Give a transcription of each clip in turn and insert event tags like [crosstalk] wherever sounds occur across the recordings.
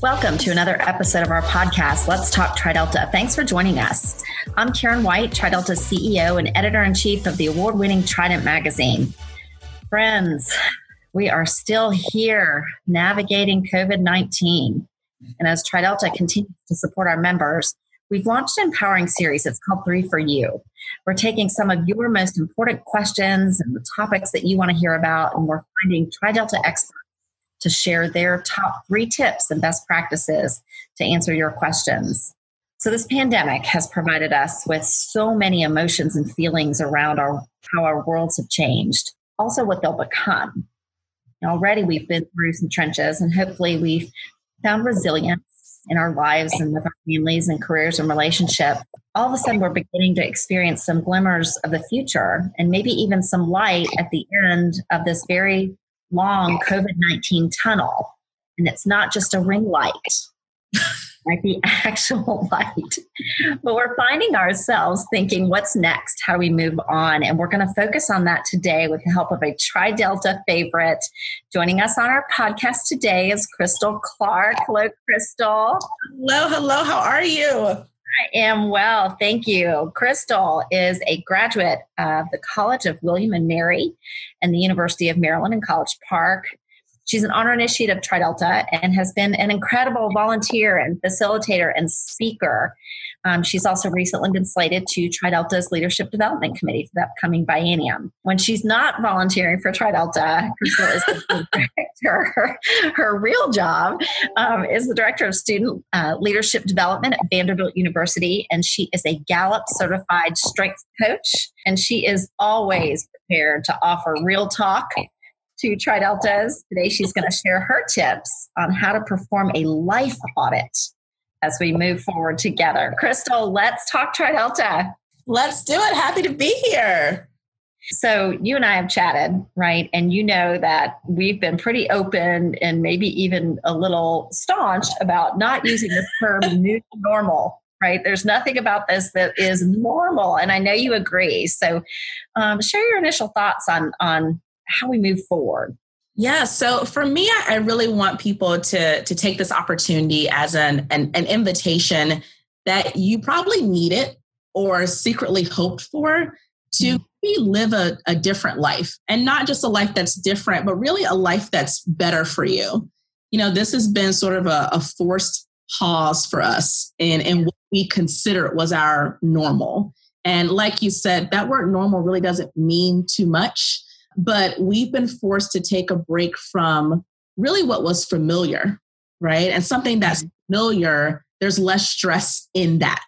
Welcome to another episode of our podcast, Let's Talk TriDelta. Thanks for joining us. I'm Karen White, TriDelta's CEO and editor in chief of the award winning Trident magazine. Friends, we are still here navigating COVID 19. And as TriDelta continues to support our members, we've launched an empowering series. It's called Three for You. We're taking some of your most important questions and the topics that you want to hear about, and we're finding TriDelta experts to share their top three tips and best practices to answer your questions. So, this pandemic has provided us with so many emotions and feelings around our, how our worlds have changed, also what they'll become. already, we've been through some trenches, and hopefully, we've found resilience in our lives and with our families and careers and relationships. All of a sudden, we're beginning to experience some glimmers of the future and maybe even some light at the end of this very long COVID 19 tunnel. And it's not just a ring light, [laughs] like the [laughs] actual light. But we're finding ourselves thinking, what's next? How do we move on? And we're going to focus on that today with the help of a Tri Delta favorite. Joining us on our podcast today is Crystal Clark. Hello, Crystal. Hello, hello. How are you? I am well, thank you. Crystal is a graduate of the College of William and Mary and the University of Maryland in College Park. She's an honor initiate of Tri Delta and has been an incredible volunteer and facilitator and speaker. Um, she's also recently been slated to Tri Delta's Leadership Development Committee for the upcoming biennium. When she's not volunteering for Tri Delta, Crystal is the [laughs] director. Her, her real job um, is the director of student uh, leadership development at Vanderbilt University, and she is a Gallup certified strengths coach. And she is always prepared to offer real talk to TriDeltas. Today, she's going to share her tips on how to perform a life audit as we move forward together. Crystal, let's talk TriDelta. Let's do it. Happy to be here. So, you and I have chatted, right? And you know that we've been pretty open and maybe even a little staunch about not using the term [laughs] new normal, right? There's nothing about this that is normal. And I know you agree. So, um, share your initial thoughts on, on how we move forward. Yeah, so for me, I really want people to to take this opportunity as an an, an invitation that you probably need it or secretly hoped for to mm-hmm. live a, a different life and not just a life that's different, but really a life that's better for you. You know, this has been sort of a, a forced pause for us in, in what we consider was our normal. And like you said, that word normal really doesn't mean too much but we've been forced to take a break from really what was familiar, right? And something that's mm-hmm. familiar, there's less stress in that.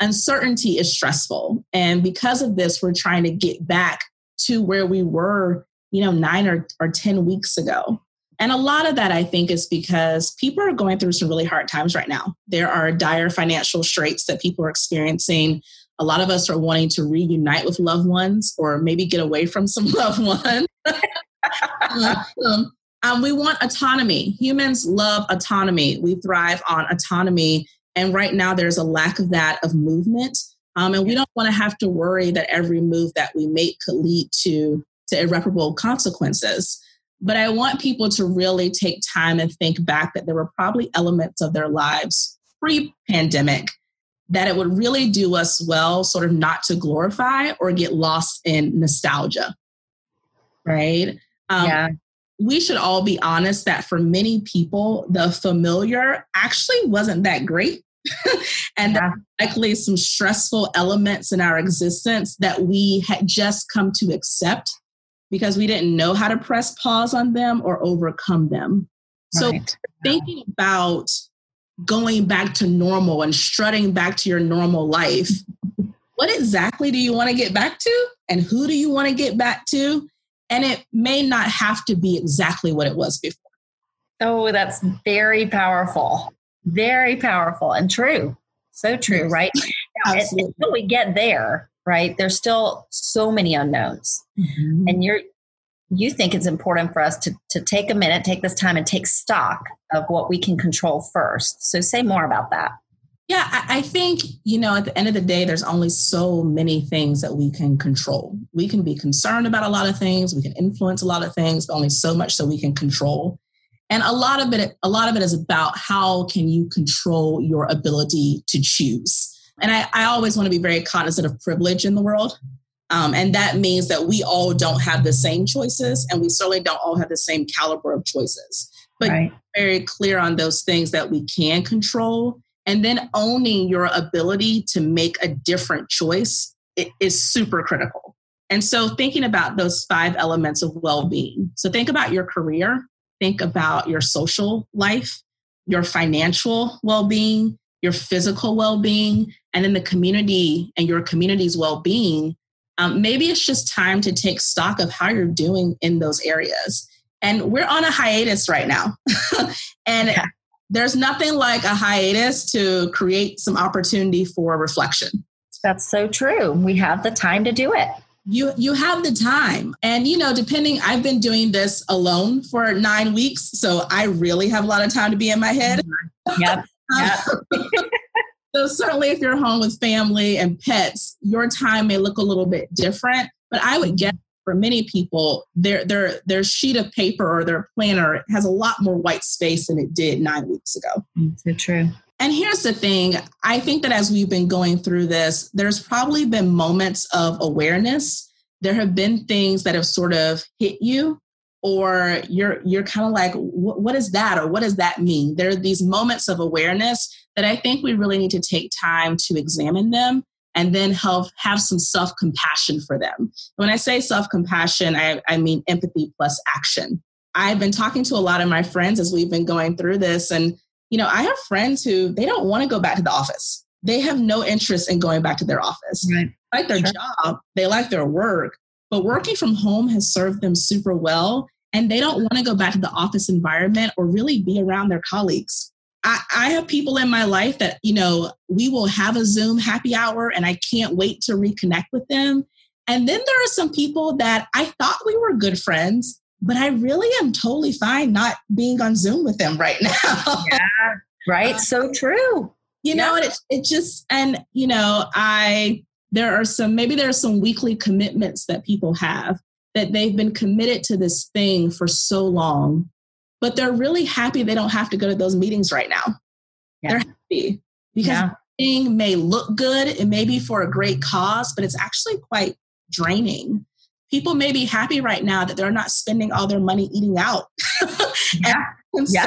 Uncertainty is stressful. And because of this, we're trying to get back to where we were, you know, nine or, or 10 weeks ago. And a lot of that, I think, is because people are going through some really hard times right now. There are dire financial straits that people are experiencing a lot of us are wanting to reunite with loved ones or maybe get away from some [laughs] loved ones. [laughs] um, um, we want autonomy. Humans love autonomy. We thrive on autonomy. And right now, there's a lack of that of movement. Um, and we don't want to have to worry that every move that we make could lead to, to irreparable consequences. But I want people to really take time and think back that there were probably elements of their lives pre pandemic that it would really do us well, sort of not to glorify or get lost in nostalgia. Right? Um, yeah. We should all be honest that for many people, the familiar actually wasn't that great. [laughs] and yeah. likely some stressful elements in our existence that we had just come to accept because we didn't know how to press pause on them or overcome them. Right. So, thinking about going back to normal and strutting back to your normal life, [laughs] what exactly do you want to get back to? And who do you want to get back to? And it may not have to be exactly what it was before. Oh, that's very powerful. Very powerful and true. So true, right? [laughs] Absolutely. Until we get there, right? There's still so many unknowns. Mm-hmm. And you're you think it's important for us to, to take a minute, take this time, and take stock of what we can control first. So, say more about that. Yeah, I think, you know, at the end of the day, there's only so many things that we can control. We can be concerned about a lot of things, we can influence a lot of things, but only so much so we can control. And a lot of it, a lot of it is about how can you control your ability to choose. And I, I always want to be very cognizant of privilege in the world. Um, and that means that we all don't have the same choices, and we certainly don't all have the same caliber of choices. But right. very clear on those things that we can control, and then owning your ability to make a different choice is super critical. And so, thinking about those five elements of well being. So, think about your career, think about your social life, your financial well being, your physical well being, and then the community and your community's well being um, maybe it's just time to take stock of how you're doing in those areas. And we're on a hiatus right now. [laughs] and yeah. there's nothing like a hiatus to create some opportunity for reflection. That's so true. We have the time to do it. You you have the time. And you know, depending I've been doing this alone for 9 weeks, so I really have a lot of time to be in my head. Yep. [laughs] yep. [laughs] So certainly if you're home with family and pets, your time may look a little bit different. But I would guess for many people, their their their sheet of paper or their planner has a lot more white space than it did nine weeks ago. Mm, so true. And here's the thing I think that as we've been going through this, there's probably been moments of awareness. There have been things that have sort of hit you, or you're you're kind of like, what is that, or what does that mean? There are these moments of awareness that I think we really need to take time to examine them and then have, have some self compassion for them. When I say self compassion, I, I mean empathy plus action. I've been talking to a lot of my friends as we've been going through this. And, you know, I have friends who they don't want to go back to the office. They have no interest in going back to their office. Right. Like their sure. job, they like their work, but working from home has served them super well. And they don't want to go back to the office environment or really be around their colleagues. I, I, have people in my life that, you know, we will have a Zoom happy hour and I can't wait to reconnect with them. And then there are some people that I thought we were good friends, but I really am totally fine not being on Zoom with them right [laughs] now. yeah, right. So true. You know, and it, it just, and, you know, I, there are some, maybe there are some weekly commitments that people have that they've been committed to this thing for so long but they're really happy they don't have to go to those meetings right now. Yeah. They're happy because yeah. thing may look good, it may be for a great cause, but it's actually quite draining. People may be happy right now that they're not spending all their money eating out. [laughs] yeah. yeah.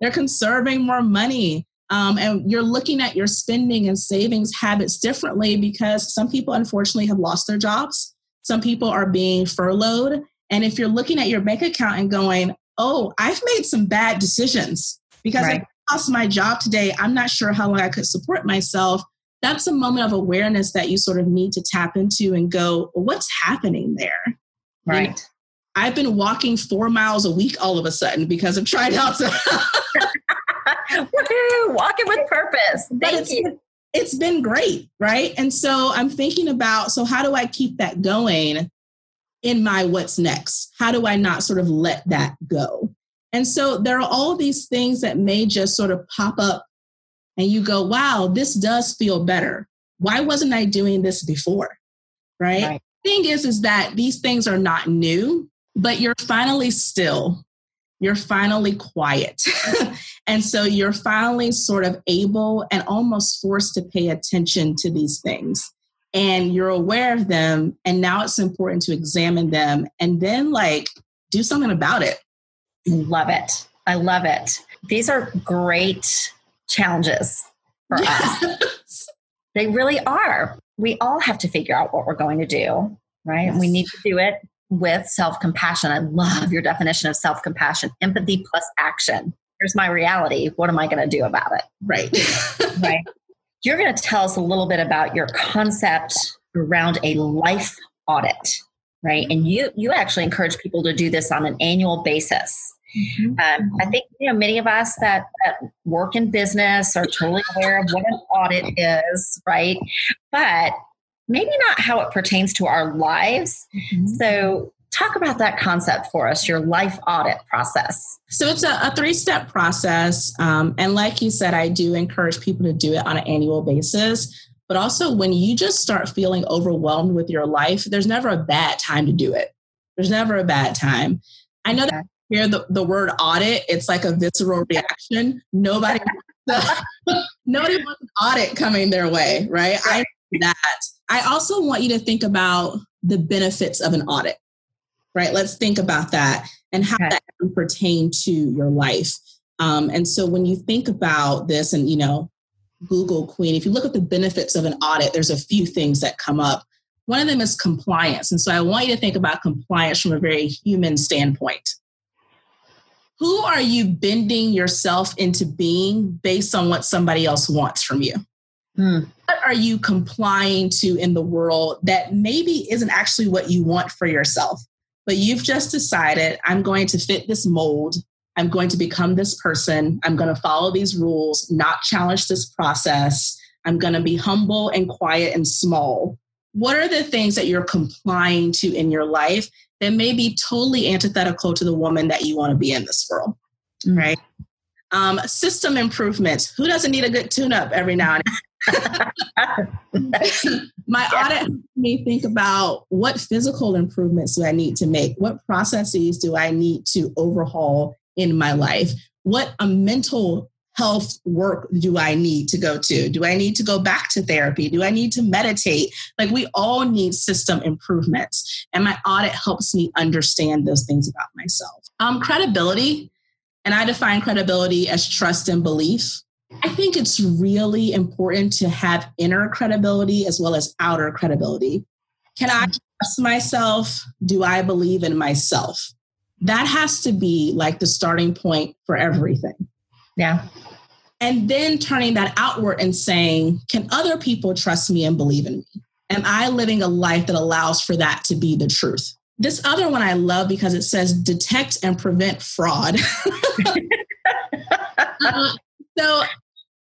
They're conserving more money. Um, and you're looking at your spending and savings habits differently because some people unfortunately have lost their jobs. Some people are being furloughed. And if you're looking at your bank account and going, oh, I've made some bad decisions because right. I lost my job today. I'm not sure how long I could support myself. That's a moment of awareness that you sort of need to tap into and go, well, what's happening there? Right. You know, I've been walking four miles a week all of a sudden because of TriDelta. [laughs] Woohoo! Walking with purpose. Thank it's, you. It's been great, right? And so I'm thinking about so how do I keep that going? in my what's next? How do I not sort of let that go? And so there are all these things that may just sort of pop up and you go, wow, this does feel better. Why wasn't I doing this before? Right? right. Thing is, is that these things are not new, but you're finally still. You're finally quiet. [laughs] and so you're finally sort of able and almost forced to pay attention to these things. And you're aware of them and now it's important to examine them and then like do something about it. Love it. I love it. These are great challenges for yes. us. [laughs] They really are. We all have to figure out what we're going to do right? Yes. we need to do it with self-compassion. I love your definition of self-compassion empathy plus action here's my reality what am i going to do about it right [laughs] right you're going to tell us a little bit about your concept around a life audit, right? And you you actually encourage people to do this on an annual basis. Mm-hmm. Um, I think you know many of us that, that work in business are totally aware of what an audit is, right? But maybe not how it pertains to our lives. Mm-hmm. So talk about that concept for us, your life audit process. So it's a, a three step process. Um, and like you said, I do encourage people to do it on an annual basis. But also, when you just start feeling overwhelmed with your life, there's never a bad time to do it. There's never a bad time. I know that hear the, the word audit, it's like a visceral reaction. Nobody, [laughs] [laughs] nobody wants an audit coming their way, right? I that. I also want you to think about the benefits of an audit, right? Let's think about that and how okay. that can pertain to your life. Um, and so when you think about this and, you know, Google Queen, if you look at the benefits of an audit, there's a few things that come up. One of them is compliance. And so I want you to think about compliance from a very human standpoint. Who are you bending yourself into being based on what somebody else wants from you? Hmm. What are you complying to in the world that maybe isn't actually what you want for yourself? But you've just decided, I'm going to fit this mold. I'm going to become this person. I'm going to follow these rules, not challenge this process. I'm going to be humble and quiet and small. What are the things that you're complying to in your life that may be totally antithetical to the woman that you want to be in this world? Mm-hmm. Right? Um, system improvements. Who doesn't need a good tune up every now and then? [laughs] My audit me think about what physical improvements do I need to make? What processes do I need to overhaul in my life? What a mental health work do I need to go to? Do I need to go back to therapy? Do I need to meditate? Like we all need system improvements. And my audit helps me understand those things about myself. Um, credibility, and I define credibility as trust and belief. I think it's really important to have inner credibility as well as outer credibility. Can I trust myself? Do I believe in myself? That has to be like the starting point for everything. Yeah. And then turning that outward and saying, can other people trust me and believe in me? Am I living a life that allows for that to be the truth? This other one I love because it says detect and prevent fraud. [laughs] uh, so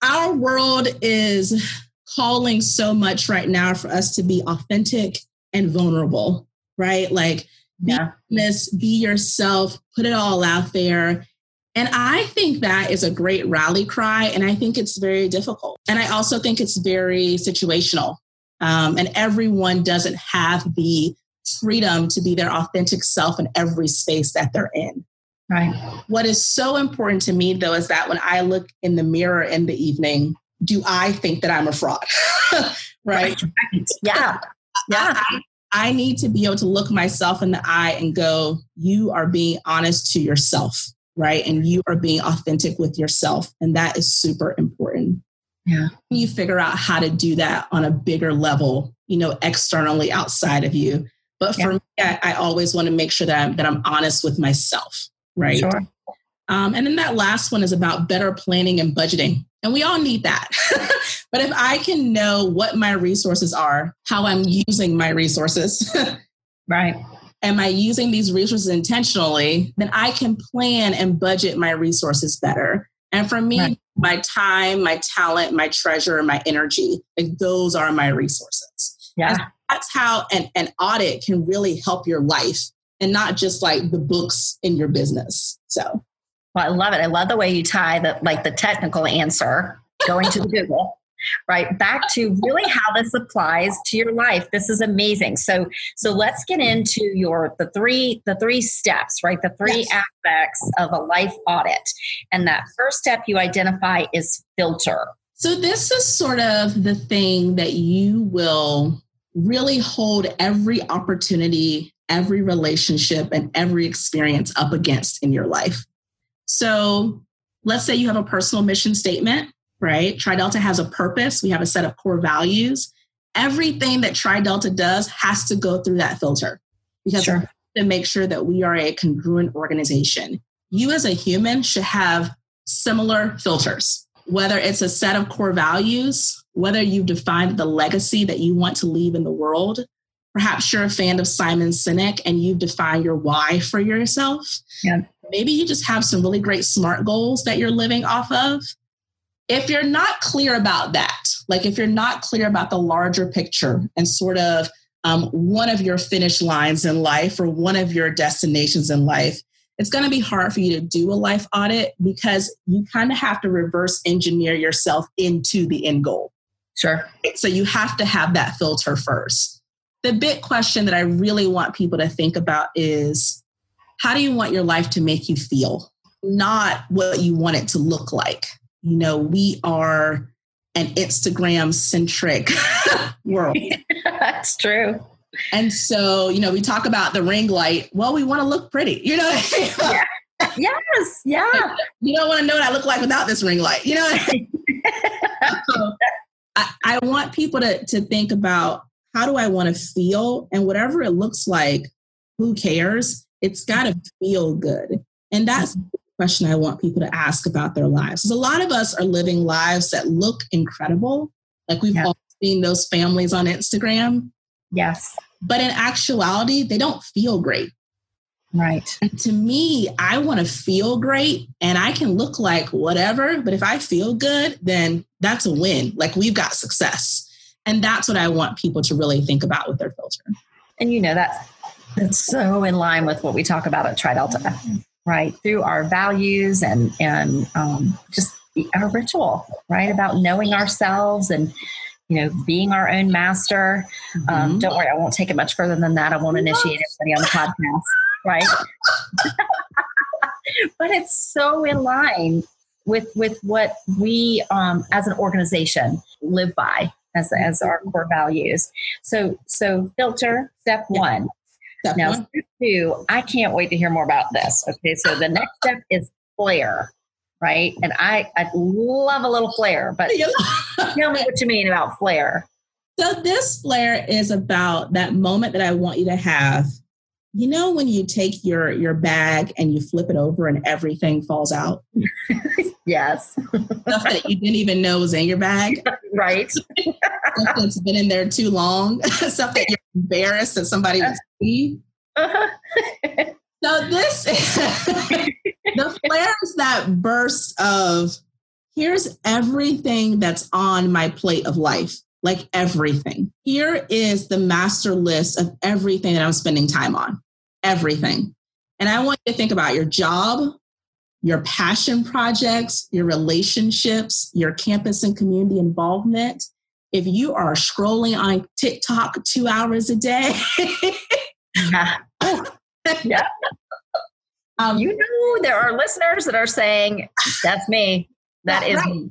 our world is calling so much right now for us to be authentic and vulnerable, right? Like yeah. be honest, be yourself, put it all out there. And I think that is a great rally cry. And I think it's very difficult. And I also think it's very situational. Um, and everyone doesn't have the freedom to be their authentic self in every space that they're in. Right. What is so important to me, though, is that when I look in the mirror in the evening, do I think that I'm a fraud? [laughs] right? right? Yeah. Yeah. I, I need to be able to look myself in the eye and go, you are being honest to yourself, right? And you are being authentic with yourself. And that is super important. Yeah. You figure out how to do that on a bigger level, you know, externally outside of you. But for yeah. me, I, I, always want to make sure that I'm, that I'm honest with myself right? Sure. Um, and then that last one is about better planning and budgeting. And we all need that. [laughs] but if I can know what my resources are, how I'm using my resources, [laughs] right? Am I using these resources intentionally? Then I can plan and budget my resources better. And for me, right. my time, my talent, my treasure, my energy, like those are my resources. Yeah. That's how an, an audit can really help your life and not just like the books in your business. So, well, I love it. I love the way you tie the like the technical answer going to the Google [laughs] right back to really how this applies to your life this is amazing so so let's get into your the three the three steps right the three yes. aspects of a life audit and that first step you identify is filter so this is sort of the thing that you will really hold every opportunity every relationship and every experience up against in your life. So let's say you have a personal mission statement, right? Tri Delta has a purpose, we have a set of core values. Everything that Tri Delta does has to go through that filter because sure. to make sure that we are a congruent organization. You as a human should have similar filters, whether it's a set of core values, whether you've defined the legacy that you want to leave in the world, Perhaps you're a fan of Simon Sinek and you define your why for yourself. Yeah. Maybe you just have some really great SMART goals that you're living off of. If you're not clear about that, like if you're not clear about the larger picture and sort of um, one of your finish lines in life or one of your destinations in life, it's going to be hard for you to do a life audit because you kind of have to reverse engineer yourself into the end goal. Sure. So you have to have that filter first the big question that I really want people to think about is how do you want your life to make you feel? Not what you want it to look like. You know, we are an Instagram centric [laughs] world. [laughs] That's true. And so, you know, we talk about the ring light. Well, we want to look pretty, you know? yeah. [laughs] Yes, yeah. You don't want to know what I look like without this ring light, you know? so I, I want people to, to think about how do I want to feel? And whatever it looks like, who cares? It's got to feel good. And that's the question I want people to ask about their lives. Because a lot of us are living lives that look incredible. Like we've yeah. all seen those families on Instagram. Yes. But in actuality, they don't feel great. Right. And to me, I want to feel great and I can look like whatever, but if I feel good, then that's a win. Like we've got success. And that's what I want people to really think about with their filter. And you know, that's, that's so in line with what we talk about at TriDelta, right? Through our values and, and um, just our ritual, right? About knowing ourselves and, you know, being our own master. Um, mm-hmm. Um, don't worry, I won't take it much further than that. I won't initiate anybody on the podcast right? [laughs] but it's so in line with with what we um, as an organization live by as as our core values. So so filter step one. Step now one. step two, I can't wait to hear more about this. Okay, so the next step is flare, right? And I I love a little flare, but tell me what you mean about flare. So this flare is about that moment that I want you to have you know when you take your your bag and you flip it over and everything falls out? [laughs] Yes. Stuff that you didn't even know was in your bag? [laughs] Right. Stuff that's been in there too long? [laughs] Stuff that you're embarrassed that somebody would see? Uh-huh. so this the flares that burst of here's everything that's on my plate of life like everything. Here is the master list of everything that I'm spending time on everything. And I want you to think about your job, your passion projects, your relationships, your campus and community involvement. If you are scrolling on TikTok two hours a day, [laughs] yeah. yeah. [laughs] Um, you know, there are listeners that are saying, That's me. That is right. me.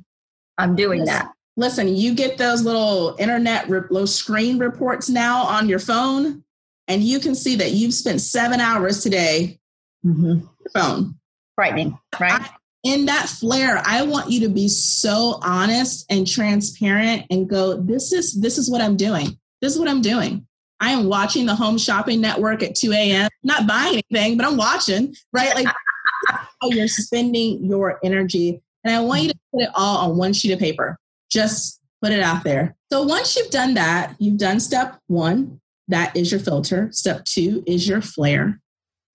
I'm doing listen, that. Listen, you get those little internet, those screen reports now on your phone and you can see that you've spent seven hours today mm-hmm. phone. Frightening, right? I, in that flare, I want you to be so honest and transparent and go, this is this is what I'm doing. This is what I'm doing. I am watching the home shopping network at 2 a.m. Not buying anything, but I'm watching, right? Like [laughs] how you're spending your energy. And I want you to put it all on one sheet of paper. Just put it out there. So once you've done that, you've done step one. That is your filter. Step two is your flare.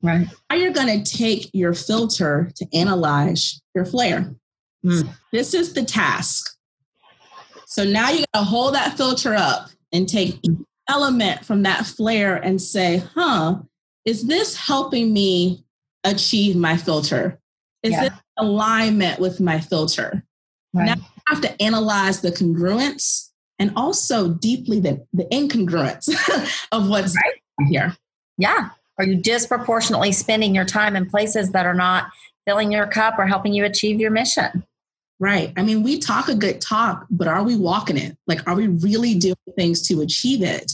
Right. Now you're going to take your filter to analyze your flare. Mm. This is the task. So now you got to hold that filter up and take element from that flare and say, huh, is this helping me achieve my filter? Is yeah. this alignment with my filter? Right. Now I have to analyze the congruence and also deeply the, the incongruence [laughs] of what's right. here. Yeah. Are you disproportionately spending your time in places that are not filling your cup or helping you achieve your mission? Right. I mean, we talk a good talk, but are we walking it? Like, are we really doing things to achieve it?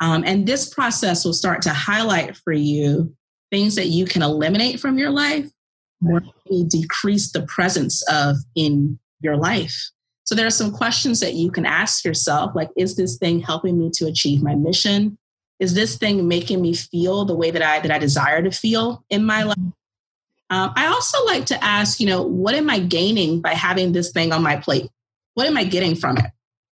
Um, and this process will start to highlight for you things that you can eliminate from your life or decrease the presence of in your life. So there are some questions that you can ask yourself like, is this thing helping me to achieve my mission? Is this thing making me feel the way that I that I desire to feel in my life? Um, I also like to ask, you know, what am I gaining by having this thing on my plate? What am I getting from it?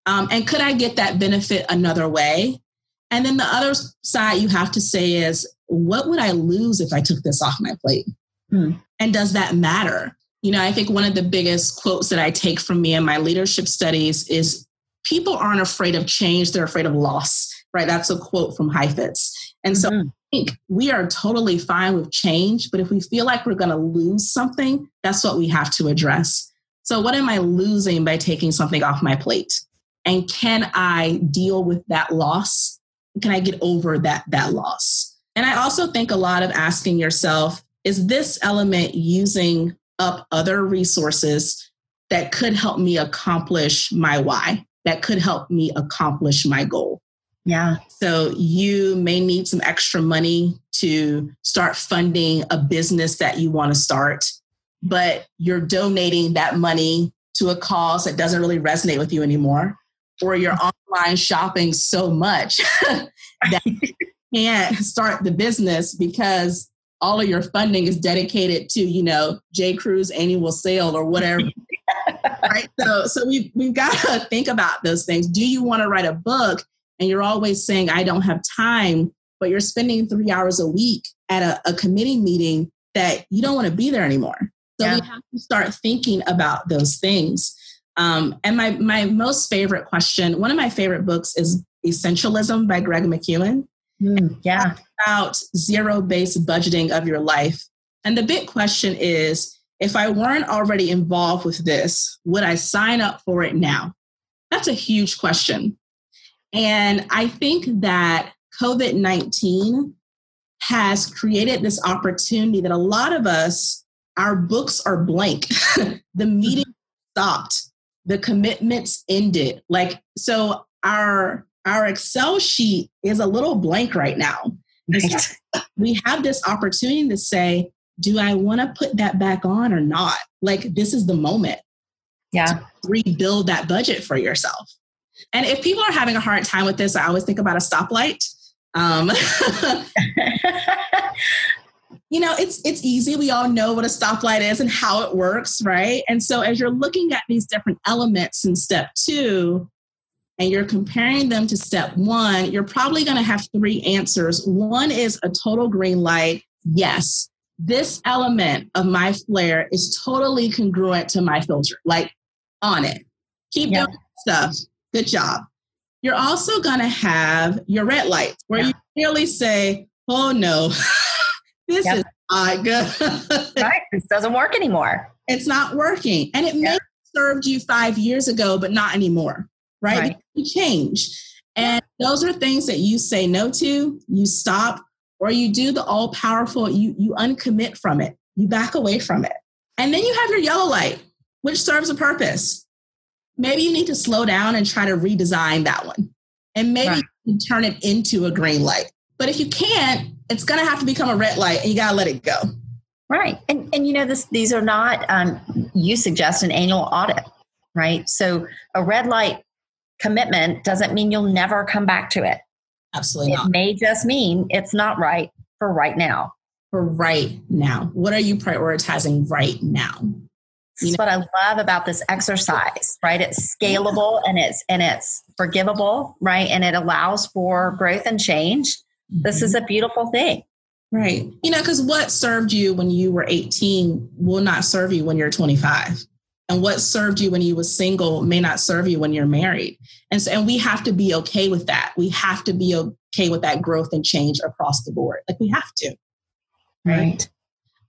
Um, and could I get that benefit another way? And then the other side you have to say is, what would I lose if I took this off my plate? Hmm. And does that matter? You know, I think one of the biggest quotes that I take from me in my leadership studies is people aren't afraid of change, they're afraid of loss, right? That's a quote from Heifetz. And so mm-hmm. I think we are totally fine with change, but if we feel like we're going to lose something, that's what we have to address. So, what am I losing by taking something off my plate? And can I deal with that loss? Can I get over that, that loss? And I also think a lot of asking yourself, is this element using up other resources that could help me accomplish my why, that could help me accomplish my goal? Yeah. So you may need some extra money to start funding a business that you want to start, but you're donating that money to a cause that doesn't really resonate with you anymore, or you're online shopping so much [laughs] that you can't start the business because all of your funding is dedicated to, you know, J. Crew's annual sale or whatever. [laughs] right. So so we we've got to think about those things. Do you want to write a book and you're always saying, I don't have time, but you're spending three hours a week at a, a committee meeting that you don't want to be there anymore. So yeah. we have to start thinking about those things. Um, and my my most favorite question, one of my favorite books is Essentialism by Greg McKeown. Mm, yeah. About zero based budgeting of your life. And the big question is if I weren't already involved with this, would I sign up for it now? That's a huge question. And I think that COVID 19 has created this opportunity that a lot of us, our books are blank. [laughs] the meeting stopped, the commitments ended. Like, so our our Excel sheet is a little blank right now. Right. [laughs] We have this opportunity to say, do I want to put that back on or not? Like, this is the moment. Yeah. rebuild that budget for yourself. And if people are having a hard time with this, I always think about a stoplight. Um, [laughs] you know, it's it's easy. We all know what a stoplight is and how it works, right? And so as you're looking at these different elements in step two, and you're comparing them to step one, you're probably going to have three answers. One is a total green light. Yes, this element of my flare is totally congruent to my filter, like on it. Keep yeah. doing stuff. Good job. You're also going to have your red light where yeah. you clearly say, oh no, [laughs] this yep. is not good. [laughs] right. This doesn't work anymore. It's not working. And it may have served you five years ago, but not anymore right? right. You change. And those are things that you say no to, you stop, or you do the all powerful, you, you uncommit from it, you back away from it. And then you have your yellow light, which serves a purpose. Maybe you need to slow down and try to redesign that one. And maybe right. you turn it into a green light. But if you can't, it's going to have to become a red light and you got to let it go. Right. And, and you know, this, these are not, um, you suggest an annual audit, right? So a red light commitment doesn't mean you'll never come back to it. Absolutely it not. may just mean it's not right for right now. For right now. What are you prioritizing right now? That's what I love about this exercise, right? It's scalable and it's and it's forgivable, right? And it allows for growth and change. Mm-hmm. This is mm-hmm. a beautiful thing. Right. You know, because what served you when you were 18 will not serve you when you're 25 and what served you when you were single may not serve you when you're married and so and we have to be okay with that we have to be okay with that growth and change across the board like we have to right, right.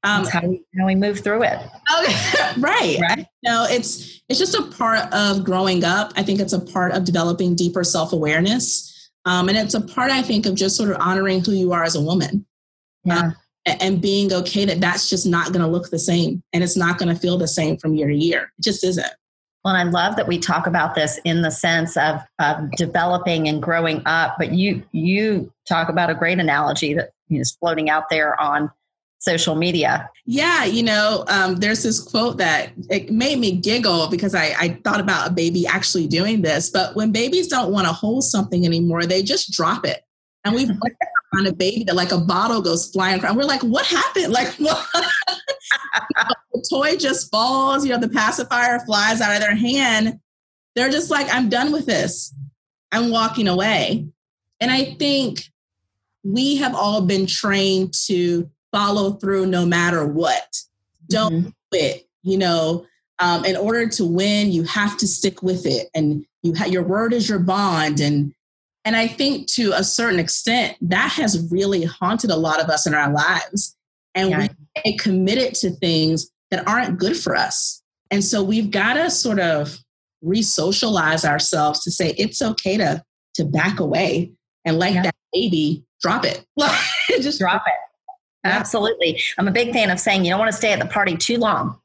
Um, That's how we, how we move through it. Okay, [laughs] right. Right. No, it's it's just a part of growing up. I think it's a part of developing deeper self awareness, um, and it's a part I think of just sort of honoring who you are as a woman. Yeah. Um, and being okay that that's just not going to look the same and it's not going to feel the same from year to year. It just isn't. Well, I love that we talk about this in the sense of, of developing and growing up, but you you talk about a great analogy that is floating out there on social media. Yeah, you know, um, there's this quote that it made me giggle because I, I thought about a baby actually doing this. But when babies don't want to hold something anymore, they just drop it. And we've [laughs] on a baby that like a bottle goes flying across. We're like, what happened? Like, [laughs] what? the toy just falls, you know, the pacifier flies out of their hand. They're just like, I'm done with this. I'm walking away. And I think we have all been trained to follow through no matter what. Don't mm-hmm. quit. You know, um, in order to win, you have to stick with it, and you ha- your word is your bond, and and I think to a certain extent, that has really haunted a lot of us in our lives. And yeah. we committed to things that aren't good for us. And so we've got to sort of re-socialize ourselves to say it's okay to to back away and let yeah. that baby drop it. [laughs] just drop it. Absolutely. I'm a big fan of saying you don't want to stay at the party too long.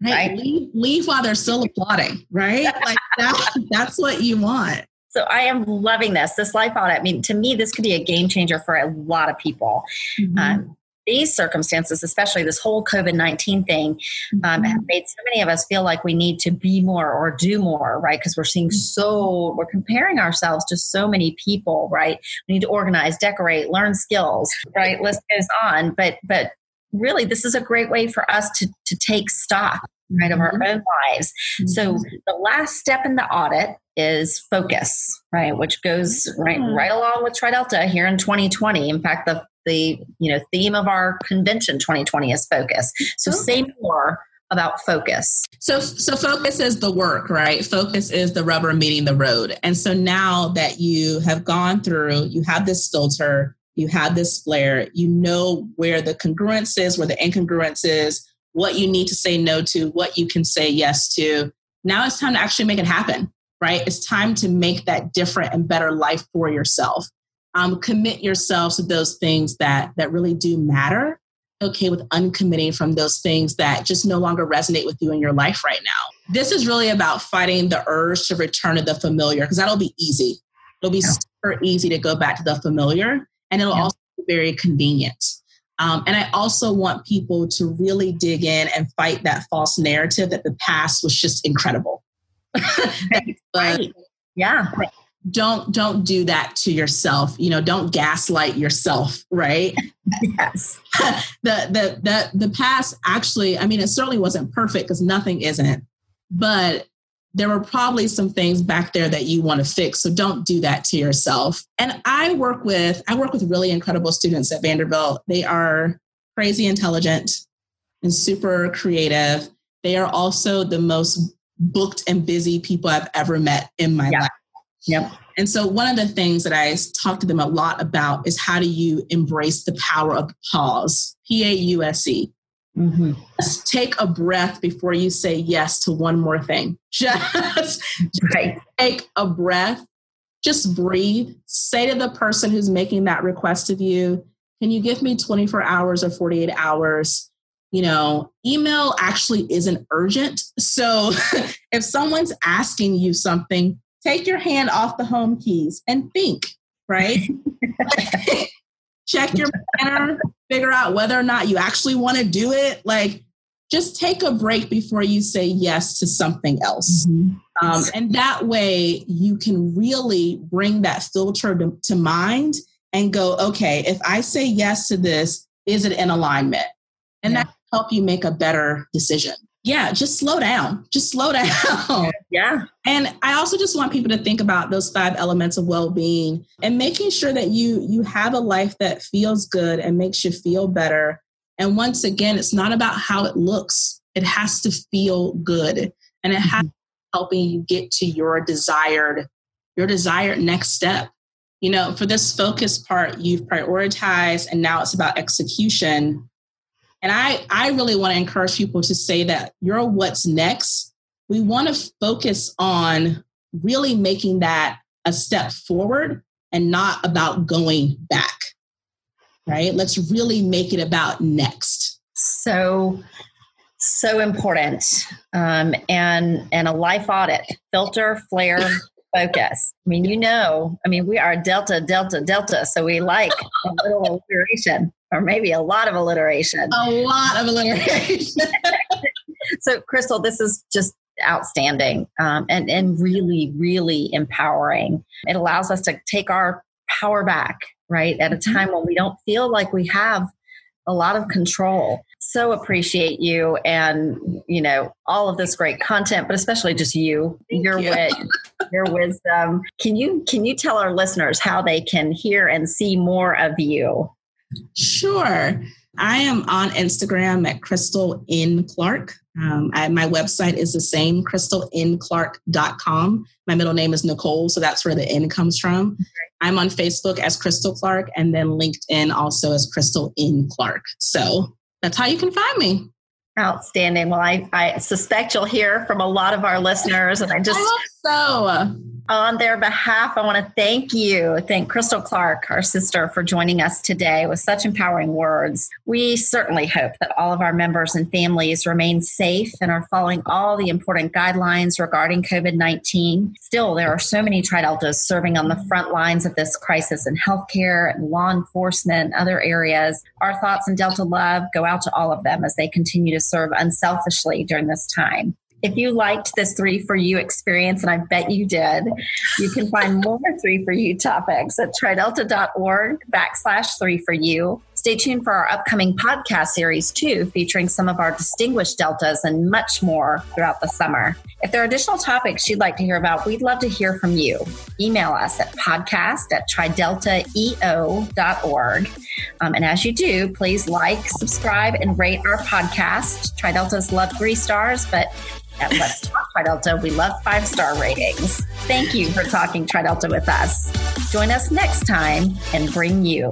Right. right? Leave, leave while they're still applauding, right? like that, [laughs] that's what you want. So I am loving this. This life audit. I mean, to me, this could be a game changer for a lot of people. Mm-hmm. Um, these circumstances, especially this whole COVID 19 thing, um, have mm-hmm. made so many of us feel like we need to be more or do more, right? Because we're seeing so, we're comparing ourselves to so many people, right? We need to organize, decorate, learn skills, right? List goes on. But, but really, this is a great way for us to, to take stock, right, of our mm-hmm. own lives. So mm-hmm. the last step in the audit is focus, right, which goes right right along with TriDelta here in 2020. In fact, the the you know theme of our convention 2020 is focus. So okay. say more about focus. So so focus is the work, right? Focus is the rubber meeting the road. And so now that you have gone through, you have this filter, you have this flare, you know where the congruence is, where the incongruence is, what you need to say no to, what you can say yes to. Now it's time to actually make it happen, right? It's time to make that different and better life for yourself um, commit yourselves to those things that that really do matter okay with uncommitting from those things that just no longer resonate with you in your life right now this is really about fighting the urge to return to the familiar because that'll be easy it'll be yeah. super easy to go back to the familiar and it'll yeah. also be very convenient um, and I also want people to really dig in and fight that false narrative that the past was just incredible. [laughs] right. Yeah don't don't do that to yourself you know don't gaslight yourself right yes [laughs] the the the the past actually i mean it certainly wasn't perfect because nothing isn't but there were probably some things back there that you want to fix so don't do that to yourself and i work with i work with really incredible students at vanderbilt they are crazy intelligent and super creative they are also the most booked and busy people i've ever met in my yeah. life Yep. And so, one of the things that I talk to them a lot about is how do you embrace the power of pause? P A U S E. Mm-hmm. Just take a breath before you say yes to one more thing. [laughs] Just, right. take a breath. Just breathe. Say to the person who's making that request of you, Can you give me 24 hours or 48 hours? You know, email actually isn't urgent. So [laughs] if someone's asking you something, take your hand off the home keys and think, right? [laughs] Check your planner, figure out whether or not you actually want to do it. Like, just take a break before you say yes to something else. Mm-hmm. Um, and that way you can really bring that filter to, to mind and go, okay, if I say yes to this, is it in alignment? And yeah. that help you make a better decision yeah, just slow down. Just slow [laughs] down. Yeah. And I also just want people to think about those five elements of well-being and making sure that you you have a life that feels good and makes you feel better. And once again, it's not about how it looks. It has to feel good. And it has mm-hmm. helping you get to your desired your desired next step. You know, for this focus part, you've prioritized and now it's about execution and I, I really want to encourage people to say that you're what's next. We want to focus on really making that a step forward and not about going back. Right? Let's really make it about next. So, so important. Um, and and a life audit, filter, flare, [laughs] focus. I mean, you know, I mean, we are Delta, Delta, Delta, so we like a little alliteration or maybe a lot of alliteration. A lot of alliteration. [laughs] so, Crystal, this is just outstanding um, and, and really, really empowering. It allows us to take our power back, right, at a mm-hmm. time when we don't feel like we have a lot of control. So appreciate you and you know all of this great content, but especially just you, Thank your you. wit, your wisdom. Can you can you tell our listeners how they can hear and see more of you? Sure. I am on Instagram at Crystal N Clark. Um, I, my website is the same, crystalnclark.com. My middle name is Nicole, so that's where the N comes from. I'm on Facebook as Crystal Clark and then LinkedIn also as Crystal N Clark. So that's how you can find me. Outstanding. Well, I, I suspect you'll hear from a lot of our listeners, and I just so. Uh, on their behalf, I want to thank you. Thank Crystal Clark, our sister, for joining us today with such empowering words. We certainly hope that all of our members and families remain safe and are following all the important guidelines regarding COVID 19. Still, there are so many Tri Deltas serving on the front lines of this crisis in healthcare and law enforcement and other areas. Our thoughts and Delta love go out to all of them as they continue to serve unselfishly during this time. If you liked this three for you experience, and I bet you did, you can find more three for you topics at tridelta.org backslash three for you. Stay tuned for our upcoming podcast series too, featuring some of our distinguished deltas and much more throughout the summer. If there are additional topics you'd like to hear about, we'd love to hear from you. Email us at podcast at trideltaeo.org. Um, and as you do, please like, subscribe, and rate our podcast. Trideltas love three stars, but at Let's Talk Tridelta, we love five star ratings. Thank you for talking Tridelta with us. Join us next time and bring you